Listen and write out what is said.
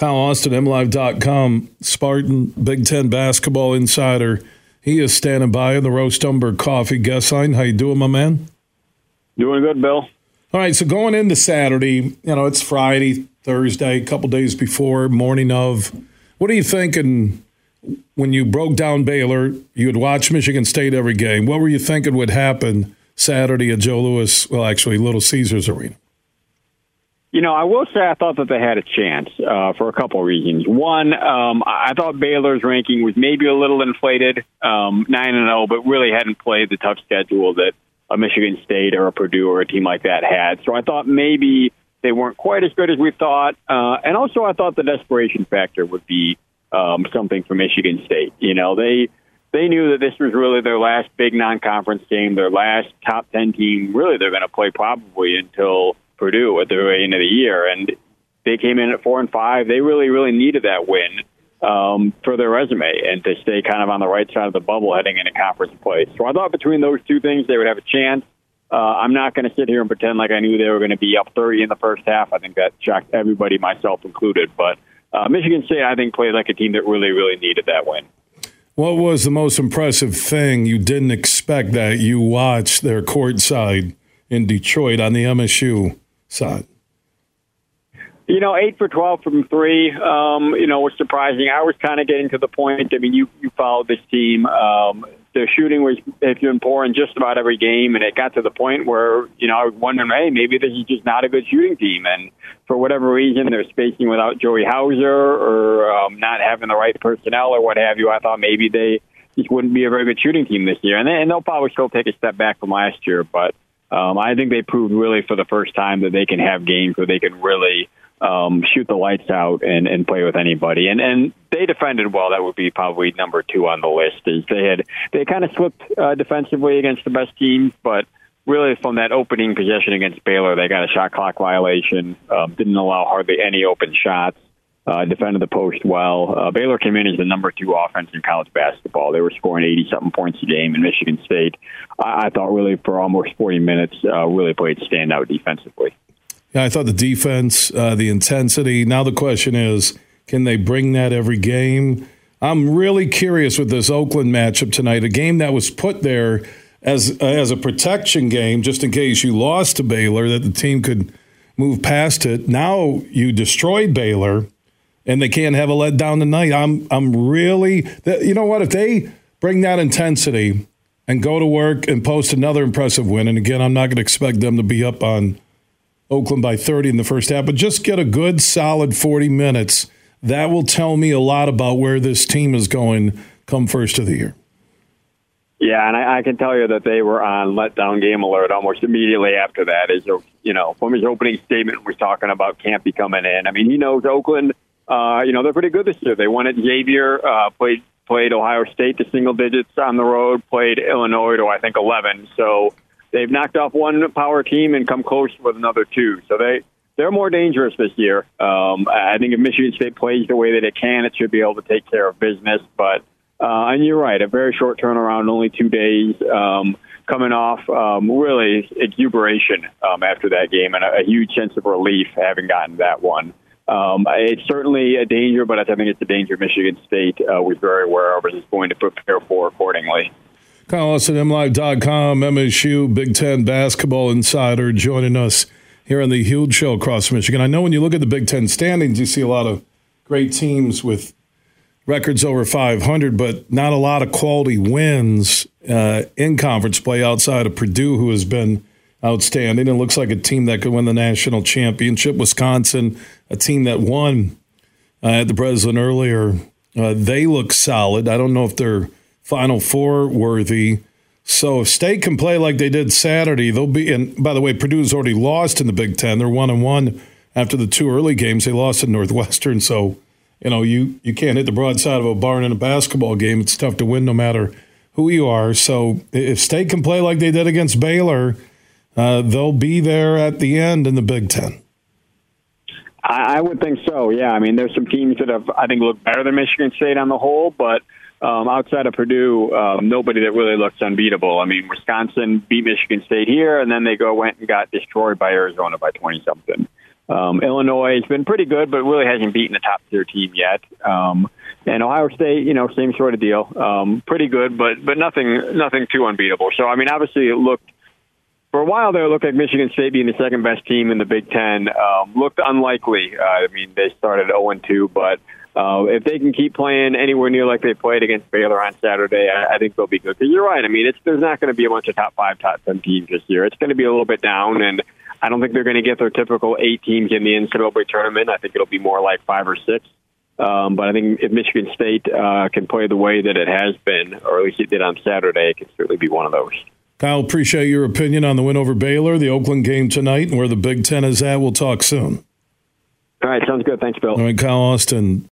Kyle Austin, MLive.com, Spartan Big Ten basketball insider. He is standing by in the Roast Umber Coffee guest line. How you doing, my man? Doing good, Bill. All right, so going into Saturday, you know, it's Friday, Thursday, a couple days before, morning of. What are you thinking when you broke down Baylor? You would watch Michigan State every game. What were you thinking would happen Saturday at Joe Louis, well, actually, Little Caesars Arena? You know, I will say I thought that they had a chance uh, for a couple of reasons. One, um, I thought Baylor's ranking was maybe a little inflated, um, nine and zero, but really hadn't played the tough schedule that a Michigan State or a Purdue or a team like that had. So I thought maybe they weren't quite as good as we thought, uh, and also I thought the desperation factor would be um, something for Michigan State. You know, they they knew that this was really their last big non-conference game, their last top ten team. Really, they're going to play probably until Purdue at the end of the year, and they came in at four and five. They really, really needed that win um, for their resume and to stay kind of on the right side of the bubble heading into conference play. So I thought between those two things, they would have a chance. Uh, I'm not going to sit here and pretend like I knew they were going to be up 30 in the first half. I think that shocked everybody, myself included. But uh, Michigan State, I think, played like a team that really, really needed that win. What was the most impressive thing you didn't expect that you watched their courtside in Detroit on the MSU side? You know, eight for twelve from three. Um, you know, was surprising. I was kind of getting to the point. I mean, you you followed this team. Um, their shooting was has been poor in just about every game, and it got to the point where you know I was wondering, hey, maybe this is just not a good shooting team, and for whatever reason, they're spacing without Joey Hauser or um, not having the right personnel or what have you. I thought maybe they just wouldn't be a very good shooting team this year, and, they, and they'll probably still take a step back from last year, but. Um, I think they proved really for the first time that they can have games where they can really um, shoot the lights out and, and play with anybody. And and they defended well. That would be probably number two on the list. Is they had they kind of slipped uh, defensively against the best teams, but really from that opening possession against Baylor, they got a shot clock violation. Um, didn't allow hardly any open shots. Uh, defended the post well. Uh, Baylor came in as the number two offense in college basketball. They were scoring 80 something points a game. in Michigan State, I, I thought, really for almost 40 minutes, uh, really played standout defensively. Yeah, I thought the defense, uh, the intensity. Now the question is, can they bring that every game? I'm really curious with this Oakland matchup tonight, a game that was put there as uh, as a protection game, just in case you lost to Baylor, that the team could move past it. Now you destroyed Baylor, and they can't have a letdown tonight. I'm I'm really, you know what? If they bring that intensity and go to work and post another impressive win, and again, I'm not going to expect them to be up on Oakland by 30 in the first half, but just get a good solid 40 minutes. That will tell me a lot about where this team is going come first of the year. Yeah, and I, I can tell you that they were on letdown game alert almost immediately after that. Is you know from his opening statement was talking about be coming in. I mean, he knows Oakland. Uh, you know they're pretty good this year. They won at Xavier, uh, played played Ohio State to single digits on the road, played Illinois to I think 11. So they've knocked off one power team and come close with another two. So they they're more dangerous this year. Um, I think if Michigan State plays the way that it can, it should be able to take care of business. But uh, and you're right, a very short turnaround, only two days. Um, coming off um, really exuberation um, after that game and a, a huge sense of relief having gotten that one. Um, it's certainly a danger, but I think it's a danger Michigan State uh, was very aware of and is going to prepare for accordingly. Kyle Austin, MLive.com, MSU Big Ten basketball insider, joining us here on the huge show across Michigan. I know when you look at the Big Ten standings, you see a lot of great teams with records over 500, but not a lot of quality wins uh, in conference play outside of Purdue, who has been outstanding. It looks like a team that could win the national championship. Wisconsin, a team that won uh, at the Breslin earlier, uh, they look solid. I don't know if they're Final Four worthy. So if State can play like they did Saturday, they'll be. And by the way, Purdue's already lost in the Big Ten. They're one and one after the two early games. They lost in Northwestern. So you know you you can't hit the broadside of a barn in a basketball game. It's tough to win no matter who you are. So if State can play like they did against Baylor, uh, they'll be there at the end in the Big Ten. I would think so. Yeah, I mean, there's some teams that have I think look better than Michigan State on the whole, but um, outside of Purdue, um, nobody that really looks unbeatable. I mean, Wisconsin beat Michigan State here, and then they go went and got destroyed by Arizona by twenty something. Um, Illinois has been pretty good, but really hasn't beaten a top tier team yet. Um, and Ohio State, you know, same sort of deal. Um, pretty good, but but nothing nothing too unbeatable. So I mean, obviously it looked for a while there, it looked like Michigan State being the second best team in the Big Ten um, looked unlikely. Uh, I mean, they started 0 2, but uh, if they can keep playing anywhere near like they played against Baylor on Saturday, I, I think they'll be good. Because you're right. I mean, it's there's not going to be a bunch of top five, top ten teams this year. It's going to be a little bit down, and I don't think they're going to get their typical eight teams in the NCAA tournament. I think it'll be more like five or six. Um, but I think if Michigan State uh, can play the way that it has been, or at least it did on Saturday, it can certainly be one of those. Kyle, appreciate your opinion on the win over Baylor, the Oakland game tonight, and where the Big Ten is at. We'll talk soon. All right, sounds good. Thanks, Bill. All right, Kyle Austin.